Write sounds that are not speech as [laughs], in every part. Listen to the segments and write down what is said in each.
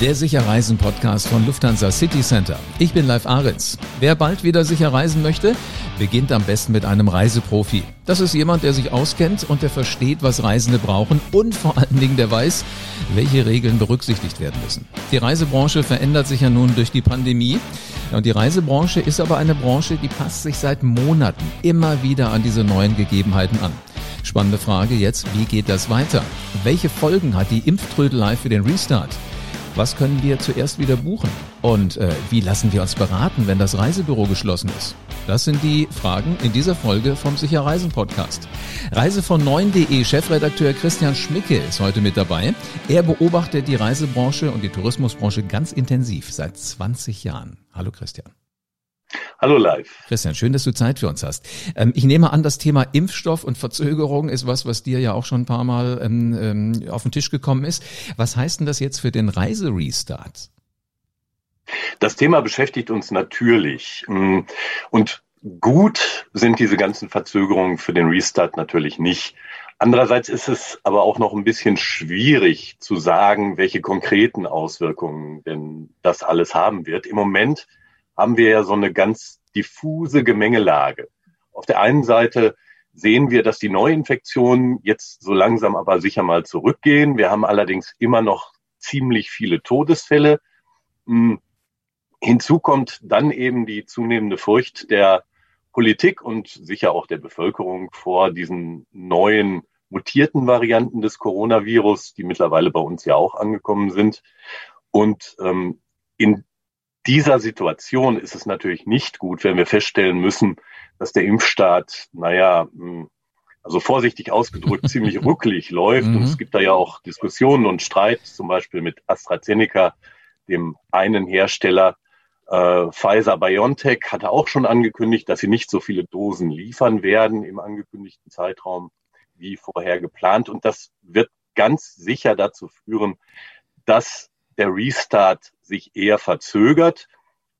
Der Sicherreisen-Podcast von Lufthansa City Center. Ich bin Live Ahrens. Wer bald wieder sicher reisen möchte, beginnt am besten mit einem Reiseprofi. Das ist jemand, der sich auskennt und der versteht, was Reisende brauchen und vor allen Dingen der weiß, welche Regeln berücksichtigt werden müssen. Die Reisebranche verändert sich ja nun durch die Pandemie. Und die Reisebranche ist aber eine Branche, die passt sich seit Monaten immer wieder an diese neuen Gegebenheiten an. Spannende Frage jetzt, wie geht das weiter? Welche Folgen hat die Impftrödelei für den Restart? Was können wir zuerst wieder buchen? Und äh, wie lassen wir uns beraten, wenn das Reisebüro geschlossen ist? Das sind die Fragen in dieser Folge vom Sicher Reisen Podcast. Reise von 9.de Chefredakteur Christian Schmicke ist heute mit dabei. Er beobachtet die Reisebranche und die Tourismusbranche ganz intensiv seit 20 Jahren. Hallo Christian. Hallo live. Christian, schön, dass du Zeit für uns hast. Ähm, ich nehme an, das Thema Impfstoff und Verzögerung ist was, was dir ja auch schon ein paar Mal ähm, ähm, auf den Tisch gekommen ist. Was heißt denn das jetzt für den Reiserestart? Das Thema beschäftigt uns natürlich. Mm, und gut sind diese ganzen Verzögerungen für den Restart natürlich nicht. Andererseits ist es aber auch noch ein bisschen schwierig zu sagen, welche konkreten Auswirkungen denn das alles haben wird. Im Moment haben wir ja so eine ganz diffuse Gemengelage. Auf der einen Seite sehen wir, dass die Neuinfektionen jetzt so langsam aber sicher mal zurückgehen. Wir haben allerdings immer noch ziemlich viele Todesfälle. Hm. Hinzu kommt dann eben die zunehmende Furcht der Politik und sicher auch der Bevölkerung vor diesen neuen mutierten Varianten des Coronavirus, die mittlerweile bei uns ja auch angekommen sind. Und ähm, in dieser Situation ist es natürlich nicht gut, wenn wir feststellen müssen, dass der Impfstaat, naja, hm, also vorsichtig ausgedrückt, [laughs] ziemlich ruckelig läuft. Und es mhm. gibt da ja auch Diskussionen und Streit, zum Beispiel mit AstraZeneca, dem einen Hersteller. Äh, Pfizer BioNTech hatte auch schon angekündigt, dass sie nicht so viele Dosen liefern werden im angekündigten Zeitraum wie vorher geplant. Und das wird ganz sicher dazu führen, dass der Restart sich eher verzögert.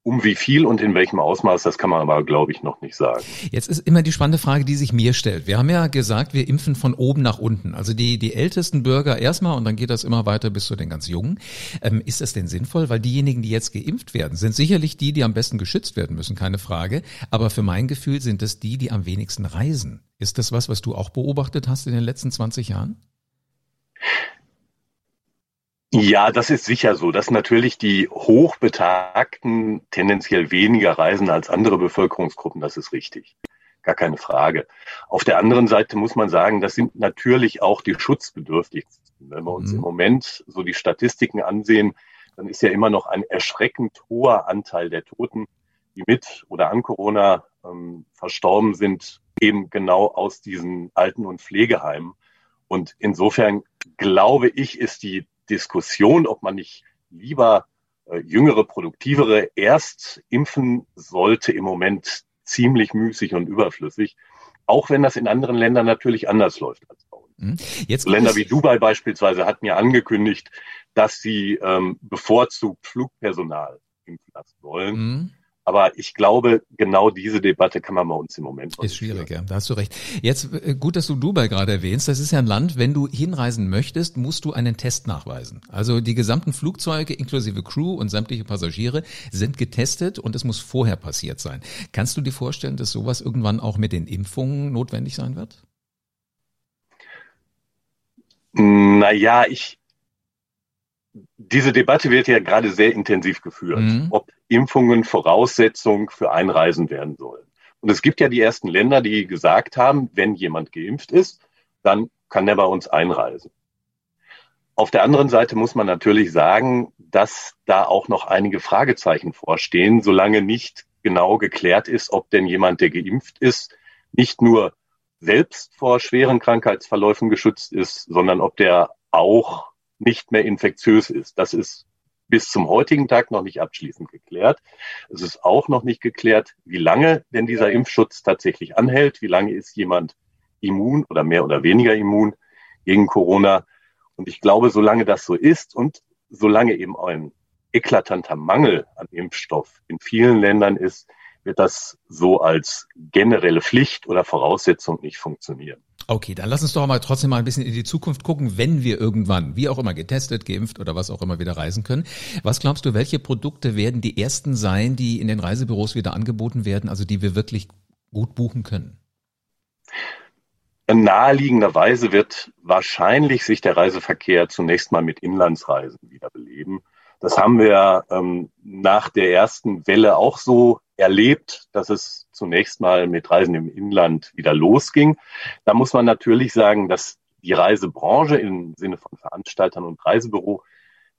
Um wie viel und in welchem Ausmaß, das kann man aber, glaube ich, noch nicht sagen. Jetzt ist immer die spannende Frage, die sich mir stellt. Wir haben ja gesagt, wir impfen von oben nach unten. Also die, die ältesten Bürger erstmal und dann geht das immer weiter bis zu den ganz Jungen. Ähm, ist das denn sinnvoll? Weil diejenigen, die jetzt geimpft werden, sind sicherlich die, die am besten geschützt werden müssen, keine Frage. Aber für mein Gefühl sind es die, die am wenigsten reisen. Ist das was, was du auch beobachtet hast in den letzten 20 Jahren? Ja, das ist sicher so, dass natürlich die Hochbetagten tendenziell weniger reisen als andere Bevölkerungsgruppen. Das ist richtig. Gar keine Frage. Auf der anderen Seite muss man sagen, das sind natürlich auch die Schutzbedürftigsten. Wenn wir uns mhm. im Moment so die Statistiken ansehen, dann ist ja immer noch ein erschreckend hoher Anteil der Toten, die mit oder an Corona ähm, verstorben sind, eben genau aus diesen Alten- und Pflegeheimen. Und insofern glaube ich, ist die Diskussion, ob man nicht lieber äh, jüngere, produktivere erst impfen sollte, im Moment ziemlich müßig und überflüssig. Auch wenn das in anderen Ländern natürlich anders läuft als bei uns. Mhm. Jetzt Länder wie Dubai beispielsweise hatten ja angekündigt, dass sie ähm, bevorzugt Flugpersonal impfen lassen wollen. Mhm. Aber ich glaube, genau diese Debatte kann man bei uns im Moment Ist schwierig, führen. ja. Da hast du recht. Jetzt äh, gut, dass du Dubai gerade erwähnst. Das ist ja ein Land, wenn du hinreisen möchtest, musst du einen Test nachweisen. Also die gesamten Flugzeuge inklusive Crew und sämtliche Passagiere sind getestet und es muss vorher passiert sein. Kannst du dir vorstellen, dass sowas irgendwann auch mit den Impfungen notwendig sein wird? Naja, ich, diese Debatte wird ja gerade sehr intensiv geführt, mhm. ob Impfungen Voraussetzung für Einreisen werden sollen. Und es gibt ja die ersten Länder, die gesagt haben, wenn jemand geimpft ist, dann kann er bei uns einreisen. Auf der anderen Seite muss man natürlich sagen, dass da auch noch einige Fragezeichen vorstehen, solange nicht genau geklärt ist, ob denn jemand, der geimpft ist, nicht nur selbst vor schweren Krankheitsverläufen geschützt ist, sondern ob der auch nicht mehr infektiös ist. Das ist bis zum heutigen Tag noch nicht abschließend geklärt. Es ist auch noch nicht geklärt, wie lange denn dieser Impfschutz tatsächlich anhält, wie lange ist jemand immun oder mehr oder weniger immun gegen Corona. Und ich glaube, solange das so ist und solange eben ein eklatanter Mangel an Impfstoff in vielen Ländern ist, wird das so als generelle Pflicht oder Voraussetzung nicht funktionieren. Okay, dann lass uns doch mal trotzdem mal ein bisschen in die Zukunft gucken, wenn wir irgendwann, wie auch immer, getestet, geimpft oder was auch immer wieder reisen können. Was glaubst du, welche Produkte werden die ersten sein, die in den Reisebüros wieder angeboten werden, also die wir wirklich gut buchen können? Naheliegenderweise wird wahrscheinlich sich der Reiseverkehr zunächst mal mit Inlandsreisen wieder beleben. Das haben wir ähm, nach der ersten Welle auch so erlebt, dass es zunächst mal mit Reisen im Inland wieder losging. Da muss man natürlich sagen, dass die Reisebranche im Sinne von Veranstaltern und Reisebüro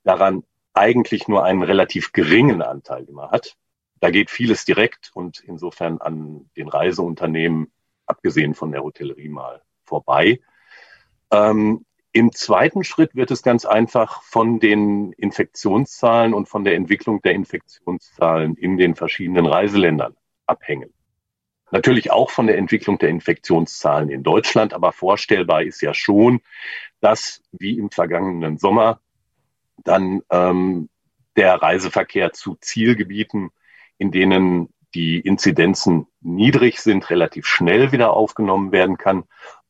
daran eigentlich nur einen relativ geringen Anteil immer hat. Da geht vieles direkt und insofern an den Reiseunternehmen, abgesehen von der Hotellerie mal, vorbei. Ähm, im zweiten Schritt wird es ganz einfach von den Infektionszahlen und von der Entwicklung der Infektionszahlen in den verschiedenen Reiseländern abhängen. Natürlich auch von der Entwicklung der Infektionszahlen in Deutschland, aber vorstellbar ist ja schon, dass wie im vergangenen Sommer dann ähm, der Reiseverkehr zu Zielgebieten, in denen die Inzidenzen niedrig sind, relativ schnell wieder aufgenommen werden kann.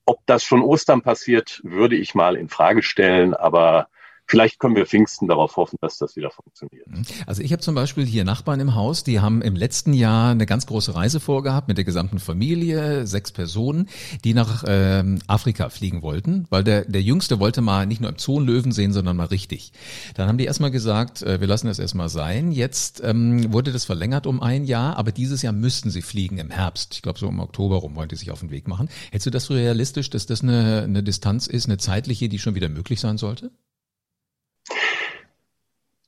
Ob das schon Ostern passiert, würde ich mal in Frage stellen, aber Vielleicht können wir Pfingsten darauf hoffen, dass das wieder funktioniert. Mhm. Also ich habe zum Beispiel hier Nachbarn im Haus, die haben im letzten Jahr eine ganz große Reise vorgehabt mit der gesamten Familie, sechs Personen, die nach ähm, Afrika fliegen wollten, weil der, der Jüngste wollte mal nicht nur im Zoo Löwen sehen, sondern mal richtig. Dann haben die erstmal gesagt, äh, wir lassen das erstmal sein. Jetzt ähm, wurde das verlängert um ein Jahr, aber dieses Jahr müssten sie fliegen im Herbst. Ich glaube so im Oktober rum wollen die sich auf den Weg machen. Hältst du das realistisch, dass das eine, eine Distanz ist, eine zeitliche, die schon wieder möglich sein sollte?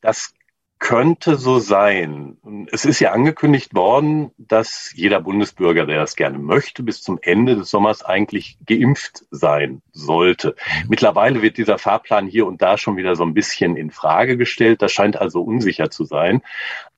Das könnte so sein. Es ist ja angekündigt worden, dass jeder Bundesbürger, der das gerne möchte, bis zum Ende des Sommers eigentlich geimpft sein sollte. Mhm. Mittlerweile wird dieser Fahrplan hier und da schon wieder so ein bisschen in Frage gestellt. Das scheint also unsicher zu sein.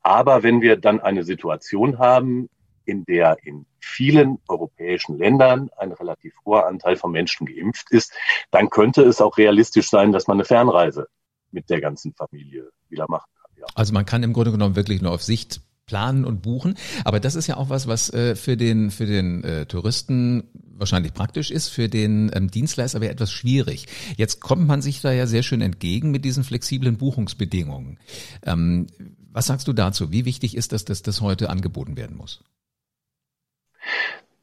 Aber wenn wir dann eine Situation haben, in der in vielen europäischen Ländern ein relativ hoher Anteil von Menschen geimpft ist, dann könnte es auch realistisch sein, dass man eine Fernreise mit der ganzen Familie wieder machen kann. Ja. Also man kann im Grunde genommen wirklich nur auf Sicht planen und buchen. Aber das ist ja auch was, was äh, für den für den äh, Touristen wahrscheinlich praktisch ist, für den ähm, Dienstleister aber etwas schwierig. Jetzt kommt man sich da ja sehr schön entgegen mit diesen flexiblen Buchungsbedingungen. Ähm, was sagst du dazu? Wie wichtig ist das, dass das heute angeboten werden muss?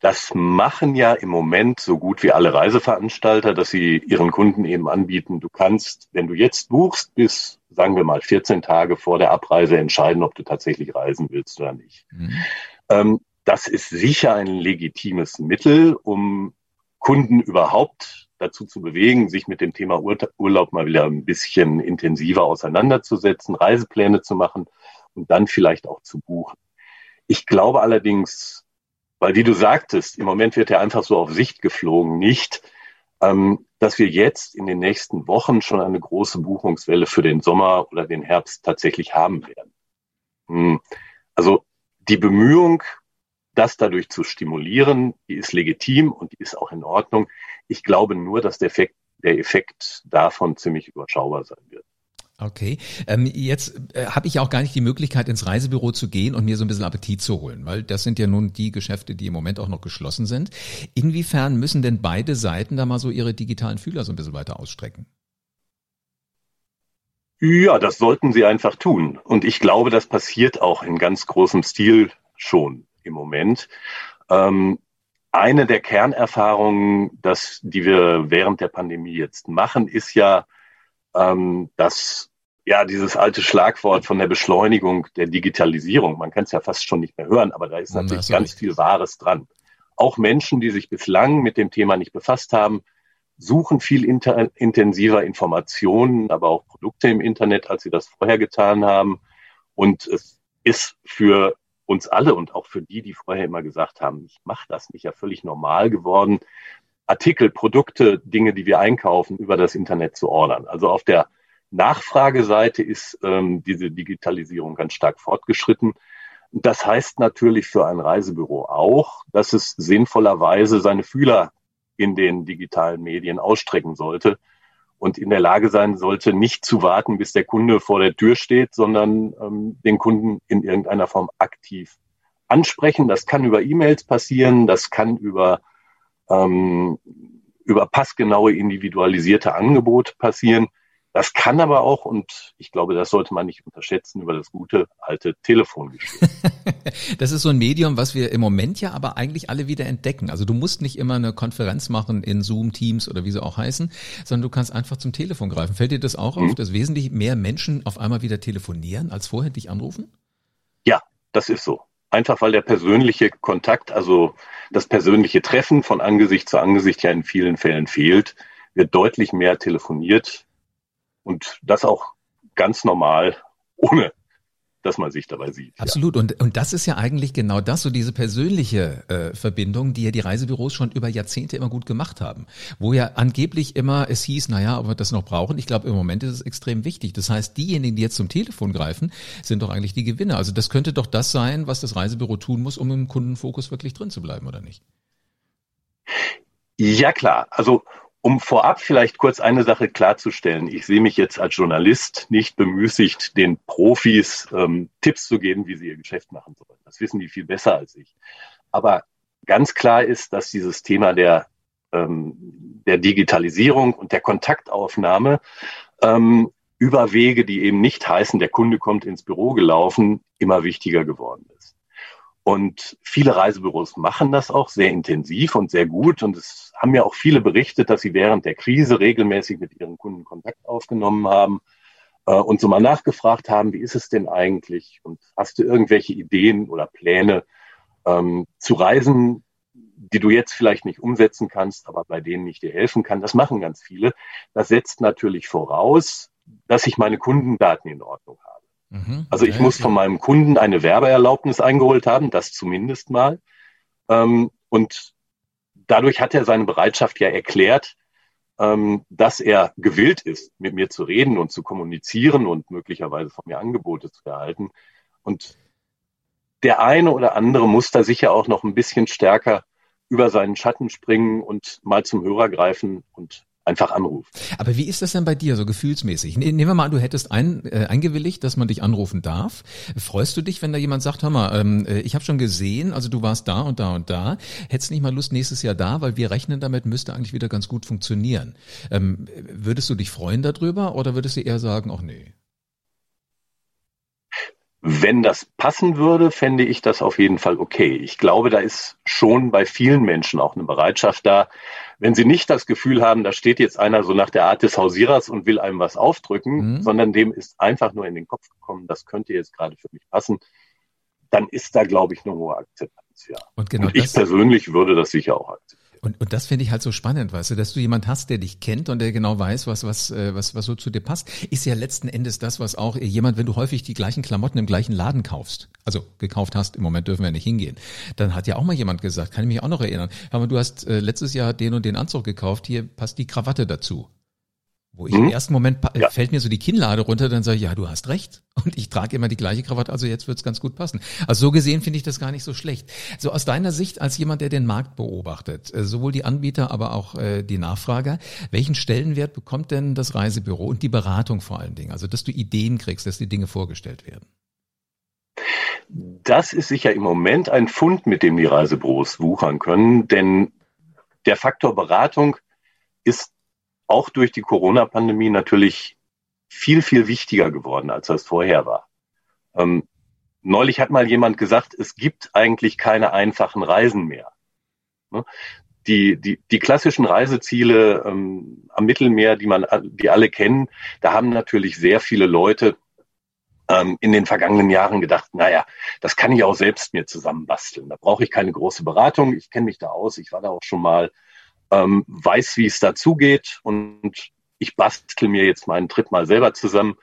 Das machen ja im Moment so gut wie alle Reiseveranstalter, dass sie ihren Kunden eben anbieten, du kannst, wenn du jetzt buchst, bis, sagen wir mal, 14 Tage vor der Abreise entscheiden, ob du tatsächlich reisen willst oder nicht. Mhm. Ähm, das ist sicher ein legitimes Mittel, um Kunden überhaupt dazu zu bewegen, sich mit dem Thema Urlaub mal wieder ein bisschen intensiver auseinanderzusetzen, Reisepläne zu machen und dann vielleicht auch zu buchen. Ich glaube allerdings, weil wie du sagtest, im Moment wird ja einfach so auf Sicht geflogen, nicht, ähm, dass wir jetzt in den nächsten Wochen schon eine große Buchungswelle für den Sommer oder den Herbst tatsächlich haben werden. Hm. Also die Bemühung, das dadurch zu stimulieren, die ist legitim und die ist auch in Ordnung. Ich glaube nur, dass der Effekt, der Effekt davon ziemlich überschaubar sein wird. Okay, ähm, jetzt äh, habe ich auch gar nicht die Möglichkeit, ins Reisebüro zu gehen und mir so ein bisschen Appetit zu holen, weil das sind ja nun die Geschäfte, die im Moment auch noch geschlossen sind. Inwiefern müssen denn beide Seiten da mal so ihre digitalen Fühler so ein bisschen weiter ausstrecken? Ja, das sollten sie einfach tun. Und ich glaube, das passiert auch in ganz großem Stil schon im Moment. Ähm, eine der Kernerfahrungen, dass, die wir während der Pandemie jetzt machen, ist ja, ähm, dass ja, dieses alte Schlagwort von der Beschleunigung der Digitalisierung, man kann es ja fast schon nicht mehr hören, aber da ist natürlich ganz viel Wahres dran. Auch Menschen, die sich bislang mit dem Thema nicht befasst haben, suchen viel intensiver Informationen, aber auch Produkte im Internet, als sie das vorher getan haben. Und es ist für uns alle und auch für die, die vorher immer gesagt haben, ich mache das nicht, ja völlig normal geworden, Artikel, Produkte, Dinge, die wir einkaufen, über das Internet zu ordern. Also auf der Nachfrageseite ist ähm, diese Digitalisierung ganz stark fortgeschritten. Das heißt natürlich für ein Reisebüro auch, dass es sinnvollerweise seine Fühler in den digitalen Medien ausstrecken sollte und in der Lage sein sollte, nicht zu warten, bis der Kunde vor der Tür steht, sondern ähm, den Kunden in irgendeiner Form aktiv ansprechen. Das kann über E-Mails passieren, das kann über ähm, über passgenaue individualisierte Angebote passieren. Das kann aber auch, und ich glaube, das sollte man nicht unterschätzen, über das gute alte Telefon geschehen. [laughs] das ist so ein Medium, was wir im Moment ja aber eigentlich alle wieder entdecken. Also du musst nicht immer eine Konferenz machen in Zoom, Teams oder wie sie auch heißen, sondern du kannst einfach zum Telefon greifen. Fällt dir das auch mhm. auf, dass wesentlich mehr Menschen auf einmal wieder telefonieren, als vorher dich anrufen? Ja, das ist so. Einfach weil der persönliche Kontakt, also das persönliche Treffen von Angesicht zu Angesicht ja in vielen Fällen fehlt, wird deutlich mehr telefoniert und das auch ganz normal, ohne dass man sich dabei sieht. Absolut. Ja. Und, und das ist ja eigentlich genau das, so diese persönliche äh, Verbindung, die ja die Reisebüros schon über Jahrzehnte immer gut gemacht haben. Wo ja angeblich immer es hieß, naja, ob wir das noch brauchen. Ich glaube, im Moment ist es extrem wichtig. Das heißt, diejenigen, die jetzt zum Telefon greifen, sind doch eigentlich die Gewinner. Also das könnte doch das sein, was das Reisebüro tun muss, um im Kundenfokus wirklich drin zu bleiben, oder nicht? Ja, klar. Also um vorab vielleicht kurz eine Sache klarzustellen. Ich sehe mich jetzt als Journalist nicht bemüßigt, den Profis ähm, Tipps zu geben, wie sie ihr Geschäft machen sollen. Das wissen die viel besser als ich. Aber ganz klar ist, dass dieses Thema der, ähm, der Digitalisierung und der Kontaktaufnahme ähm, über Wege, die eben nicht heißen, der Kunde kommt ins Büro gelaufen, immer wichtiger geworden ist. Und viele Reisebüros machen das auch sehr intensiv und sehr gut. Und es haben ja auch viele berichtet, dass sie während der Krise regelmäßig mit ihren Kunden Kontakt aufgenommen haben äh, und so mal nachgefragt haben, wie ist es denn eigentlich? Und hast du irgendwelche Ideen oder Pläne ähm, zu Reisen, die du jetzt vielleicht nicht umsetzen kannst, aber bei denen ich dir helfen kann? Das machen ganz viele. Das setzt natürlich voraus, dass ich meine Kundendaten in Ordnung habe. Mhm, also ich muss von meinem Kunden eine Werbeerlaubnis eingeholt haben, das zumindest mal. Ähm, und dadurch hat er seine Bereitschaft ja erklärt, ähm, dass er gewillt ist, mit mir zu reden und zu kommunizieren und möglicherweise von mir Angebote zu erhalten. Und der eine oder andere muss da sicher auch noch ein bisschen stärker über seinen Schatten springen und mal zum Hörer greifen und einfach anruft. Aber wie ist das denn bei dir so gefühlsmäßig? Ne, nehmen wir mal an, du hättest ein, äh, eingewilligt, dass man dich anrufen darf. Freust du dich, wenn da jemand sagt, hör mal, ähm, äh, ich habe schon gesehen, also du warst da und da und da, hättest nicht mal Lust nächstes Jahr da, weil wir rechnen damit, müsste eigentlich wieder ganz gut funktionieren. Ähm, würdest du dich freuen darüber oder würdest du eher sagen, ach nee? Wenn das passen würde, fände ich das auf jeden Fall okay. Ich glaube, da ist schon bei vielen Menschen auch eine Bereitschaft da, wenn sie nicht das Gefühl haben, da steht jetzt einer so nach der Art des Hausierers und will einem was aufdrücken, mhm. sondern dem ist einfach nur in den Kopf gekommen, das könnte jetzt gerade für mich passen, dann ist da, glaube ich, eine hohe Akzeptanz, ja. Und, genau und ich persönlich würde das sicher auch akzeptieren. Und, und das finde ich halt so spannend, weißt du, dass du jemand hast, der dich kennt und der genau weiß, was, was, äh, was, was so zu dir passt, ist ja letzten Endes das, was auch jemand, wenn du häufig die gleichen Klamotten im gleichen Laden kaufst, also gekauft hast, im Moment dürfen wir nicht hingehen, dann hat ja auch mal jemand gesagt, kann ich mich auch noch erinnern, aber du hast äh, letztes Jahr den und den Anzug gekauft, hier passt die Krawatte dazu. Wo ich mhm. im ersten Moment ja. fällt mir so die Kinnlade runter, dann sage ich, ja, du hast recht. Und ich trage immer die gleiche Krawatte, also jetzt wird's ganz gut passen. Also so gesehen finde ich das gar nicht so schlecht. So aus deiner Sicht als jemand, der den Markt beobachtet, äh, sowohl die Anbieter, aber auch äh, die Nachfrager, welchen Stellenwert bekommt denn das Reisebüro und die Beratung vor allen Dingen? Also dass du Ideen kriegst, dass die Dinge vorgestellt werden. Das ist sicher im Moment ein Fund, mit dem die Reisebüros wuchern können, denn der Faktor Beratung ist auch durch die Corona-Pandemie natürlich viel, viel wichtiger geworden, als das vorher war. Ähm, neulich hat mal jemand gesagt, es gibt eigentlich keine einfachen Reisen mehr. Ne? Die, die, die klassischen Reiseziele ähm, am Mittelmeer, die man, die alle kennen, da haben natürlich sehr viele Leute ähm, in den vergangenen Jahren gedacht, naja, das kann ich auch selbst mir zusammenbasteln. Da brauche ich keine große Beratung. Ich kenne mich da aus. Ich war da auch schon mal ähm, weiß, wie es dazugeht und ich bastel mir jetzt meinen Trip mal selber zusammen.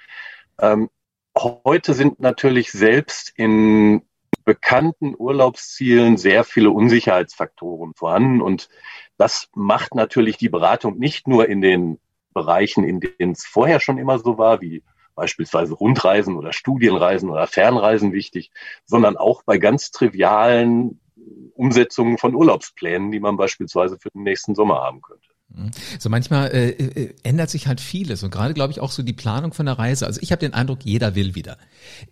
Ähm, heute sind natürlich selbst in bekannten Urlaubszielen sehr viele Unsicherheitsfaktoren vorhanden und das macht natürlich die Beratung nicht nur in den Bereichen, in denen es vorher schon immer so war, wie beispielsweise Rundreisen oder Studienreisen oder Fernreisen wichtig, sondern auch bei ganz trivialen Umsetzungen von Urlaubsplänen, die man beispielsweise für den nächsten Sommer haben könnte. So manchmal äh, äh, ändert sich halt vieles und gerade glaube ich auch so die Planung von der Reise. Also ich habe den Eindruck, jeder will wieder.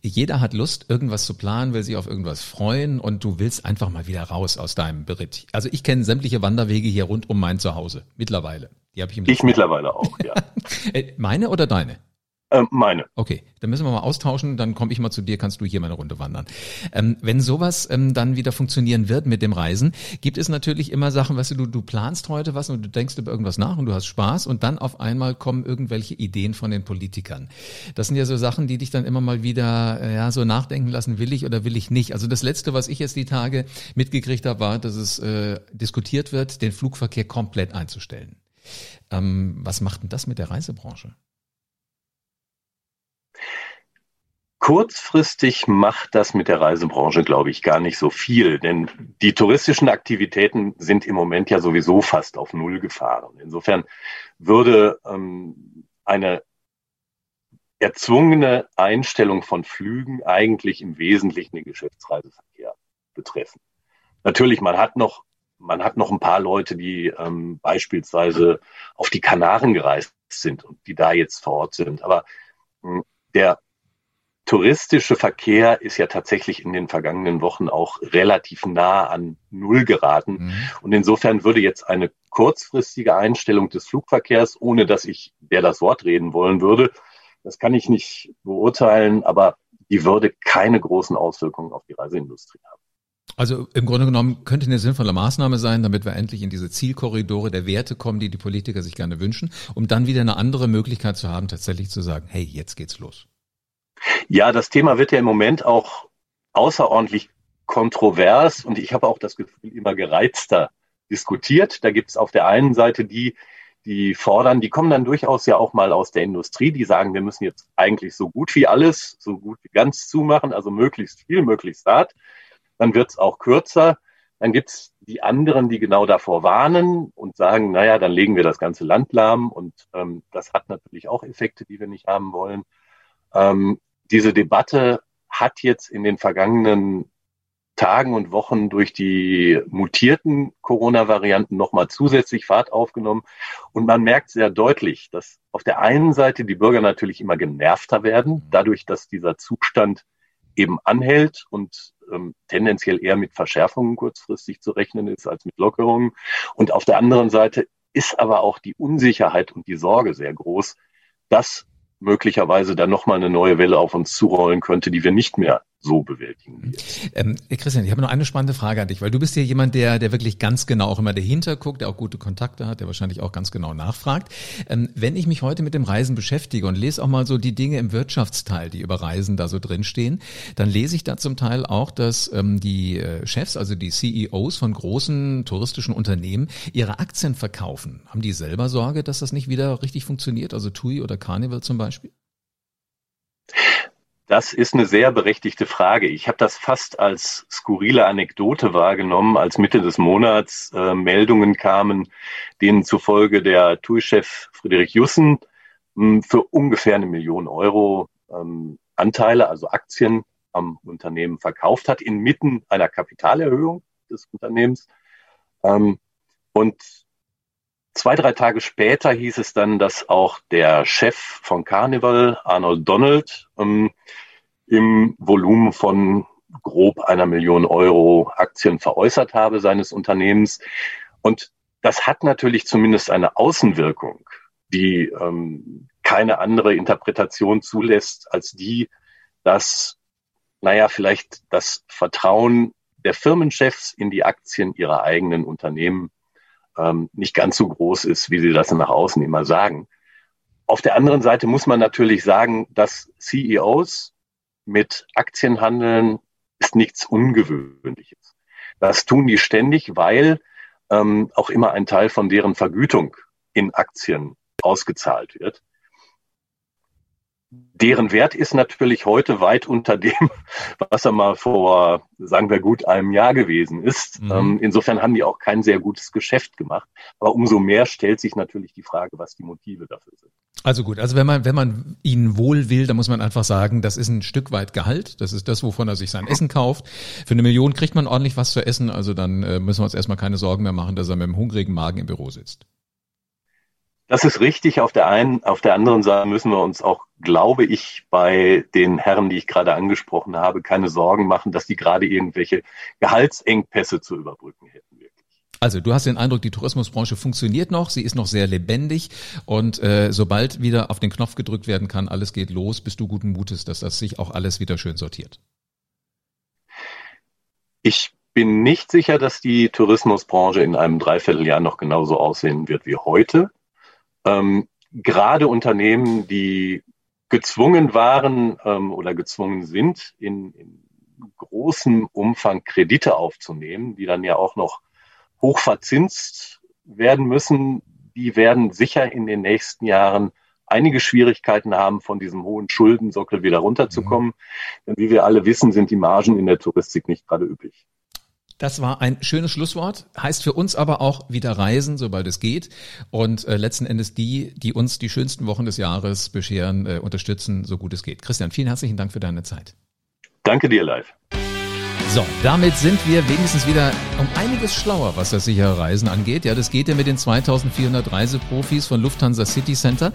Jeder hat Lust, irgendwas zu planen, will sich auf irgendwas freuen und du willst einfach mal wieder raus aus deinem Beritt. Also ich kenne sämtliche Wanderwege hier rund um mein Zuhause mittlerweile. Die habe ich im Ich mittlerweile auch, ja. [laughs] Äh, meine oder deine? Ähm, meine. Okay, dann müssen wir mal austauschen, dann komme ich mal zu dir, kannst du hier meine Runde wandern. Ähm, wenn sowas ähm, dann wieder funktionieren wird mit dem Reisen, gibt es natürlich immer Sachen, weißt du, du, du planst heute was und du denkst über irgendwas nach und du hast Spaß und dann auf einmal kommen irgendwelche Ideen von den Politikern. Das sind ja so Sachen, die dich dann immer mal wieder äh, ja so nachdenken lassen, will ich oder will ich nicht. Also das Letzte, was ich jetzt die Tage mitgekriegt habe, war, dass es äh, diskutiert wird, den Flugverkehr komplett einzustellen. Ähm, was macht denn das mit der Reisebranche? Kurzfristig macht das mit der Reisebranche, glaube ich, gar nicht so viel, denn die touristischen Aktivitäten sind im Moment ja sowieso fast auf Null gefahren. Insofern würde ähm, eine erzwungene Einstellung von Flügen eigentlich im Wesentlichen den Geschäftsreiseverkehr betreffen. Natürlich, man hat noch man hat noch ein paar Leute, die ähm, beispielsweise auf die Kanaren gereist sind und die da jetzt vor Ort sind. Aber mh, hm, der touristische Verkehr ist ja tatsächlich in den vergangenen Wochen auch relativ nah an Null geraten. Mhm. Und insofern würde jetzt eine kurzfristige Einstellung des Flugverkehrs, ohne dass ich der das Wort reden wollen würde, das kann ich nicht beurteilen, aber die würde keine großen Auswirkungen auf die Reiseindustrie haben. Also im Grunde genommen könnte eine sinnvolle Maßnahme sein, damit wir endlich in diese Zielkorridore der Werte kommen, die die Politiker sich gerne wünschen, um dann wieder eine andere Möglichkeit zu haben, tatsächlich zu sagen, hey, jetzt geht's los. Ja, das Thema wird ja im Moment auch außerordentlich kontrovers und ich habe auch das Gefühl, immer gereizter diskutiert. Da gibt es auf der einen Seite die, die fordern, die kommen dann durchaus ja auch mal aus der Industrie, die sagen, wir müssen jetzt eigentlich so gut wie alles, so gut wie ganz zumachen, also möglichst viel, möglichst hart. Dann wird es auch kürzer. Dann gibt es die anderen, die genau davor warnen und sagen, naja, dann legen wir das ganze Land lahm und ähm, das hat natürlich auch Effekte, die wir nicht haben wollen. Ähm, diese Debatte hat jetzt in den vergangenen Tagen und Wochen durch die mutierten Corona-Varianten nochmal zusätzlich Fahrt aufgenommen. Und man merkt sehr deutlich, dass auf der einen Seite die Bürger natürlich immer genervter werden, dadurch, dass dieser Zustand eben anhält und ähm, tendenziell eher mit Verschärfungen kurzfristig zu rechnen ist als mit Lockerungen. Und auf der anderen Seite ist aber auch die Unsicherheit und die Sorge sehr groß, dass möglicherweise dann nochmal eine neue Welle auf uns zurollen könnte, die wir nicht mehr so bewältigen. Ähm, Christian, ich habe noch eine spannende Frage an dich, weil du bist ja jemand, der, der wirklich ganz genau auch immer dahinter guckt, der auch gute Kontakte hat, der wahrscheinlich auch ganz genau nachfragt. Ähm, wenn ich mich heute mit dem Reisen beschäftige und lese auch mal so die Dinge im Wirtschaftsteil, die über Reisen da so drinstehen, dann lese ich da zum Teil auch, dass ähm, die äh, Chefs, also die CEOs von großen touristischen Unternehmen, ihre Aktien verkaufen. Haben die selber Sorge, dass das nicht wieder richtig funktioniert? Also TUI oder Carnival zum Beispiel? Das ist eine sehr berechtigte Frage. Ich habe das fast als skurrile Anekdote wahrgenommen, als Mitte des Monats äh, Meldungen kamen, denen zufolge der TUI-Chef Friedrich Jussen mh, hm, für ungefähr eine Million Euro ähm, Anteile, also Aktien am Unternehmen verkauft hat, inmitten einer Kapitalerhöhung des Unternehmens. Ähm, und Zwei, drei Tage später hieß es dann, dass auch der Chef von Carnival, Arnold Donald, ähm, im Volumen von grob einer Million Euro Aktien veräußert habe seines Unternehmens. Und das hat natürlich zumindest eine Außenwirkung, die ähm, keine andere Interpretation zulässt als die, dass, naja, vielleicht das Vertrauen der Firmenchefs in die Aktien ihrer eigenen Unternehmen ähm, nicht ganz so groß ist, wie sie das nach außen immer sagen. Auf der anderen Seite muss man natürlich sagen, dass CEOs mit Aktien handeln, ist nichts Ungewöhnliches. Das tun die ständig, weil ähm, auch immer ein Teil von deren Vergütung in Aktien ausgezahlt wird deren Wert ist natürlich heute weit unter dem, [laughs] was er mal vor, sagen wir gut, einem Jahr gewesen ist. Mhm. Ähm, insofern haben die auch kein sehr gutes Geschäft gemacht. Aber umso mehr stellt sich natürlich die Frage, was die Motive dafür sind. Also gut, also wenn man, wenn man ihnen wohl will, dann muss man einfach sagen, das ist ein Stück weit Gehalt. Das ist das, wovon er sich sein Essen kauft. Für eine Million kriegt man ordentlich was zu essen. Also dann äh, müssen wir uns erstmal keine Sorgen mehr machen, dass er mit einem hungrigen Magen im Büro sitzt. Das ist richtig. Auf der einen, auf der anderen Seite müssen wir uns auch, glaube ich, bei den Herren, die ich gerade angesprochen habe, keine Sorgen machen, dass die gerade irgendwelche Gehaltsengpässe zu überbrücken hätten. Also du hast den Eindruck, die Tourismusbranche funktioniert noch, sie ist noch sehr lebendig und äh, sobald wieder auf den Knopf gedrückt werden kann, alles geht los, bist du guten Mutes, dass das sich auch alles wieder schön sortiert. Ich bin nicht sicher, dass die Tourismusbranche in einem Dreivierteljahr noch genauso aussehen wird wie heute. Ähm, gerade Unternehmen, die gezwungen waren ähm, oder gezwungen sind, in, in großem Umfang Kredite aufzunehmen, die dann ja auch noch hoch verzinst werden müssen, die werden sicher in den nächsten Jahren einige Schwierigkeiten haben, von diesem hohen Schuldensockel wieder runterzukommen. Mhm. Denn wie wir alle wissen, sind die Margen in der Touristik nicht gerade üppig. Das war ein schönes Schlusswort. Heißt für uns aber auch wieder reisen, sobald es geht. Und äh, letzten Endes die, die uns die schönsten Wochen des Jahres bescheren, äh, unterstützen, so gut es geht. Christian, vielen herzlichen Dank für deine Zeit. Danke dir, live. So, damit sind wir wenigstens wieder um einiges schlauer, was das sichere Reisen angeht. Ja, das geht ja mit den 2400 Reiseprofis von Lufthansa City Center.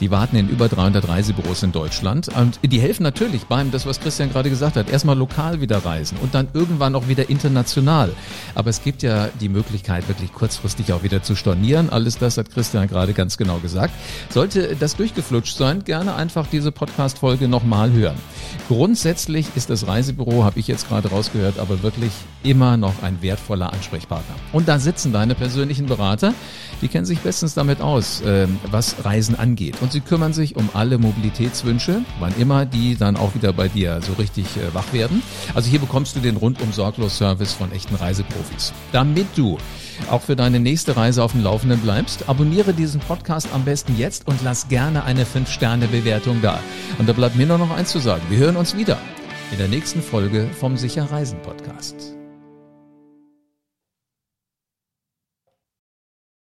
Die warten in über 300 Reisebüros in Deutschland und die helfen natürlich beim, das was Christian gerade gesagt hat, erstmal lokal wieder reisen und dann irgendwann auch wieder international. Aber es gibt ja die Möglichkeit, wirklich kurzfristig auch wieder zu stornieren. Alles das hat Christian gerade ganz genau gesagt. Sollte das durchgeflutscht sein, gerne einfach diese Podcast-Folge nochmal hören. Grundsätzlich ist das Reisebüro, habe ich jetzt gerade rausgehört, gehört, aber wirklich immer noch ein wertvoller Ansprechpartner. Und da sitzen deine persönlichen Berater, die kennen sich bestens damit aus, ähm, was Reisen angeht. Und sie kümmern sich um alle Mobilitätswünsche, wann immer die dann auch wieder bei dir so richtig äh, wach werden. Also hier bekommst du den rundum sorglos Service von echten Reiseprofis. Damit du auch für deine nächste Reise auf dem Laufenden bleibst, abonniere diesen Podcast am besten jetzt und lass gerne eine 5-Sterne-Bewertung da. Und da bleibt mir nur noch eins zu sagen. Wir hören uns wieder in der nächsten Folge vom Sicher Reisen Podcast.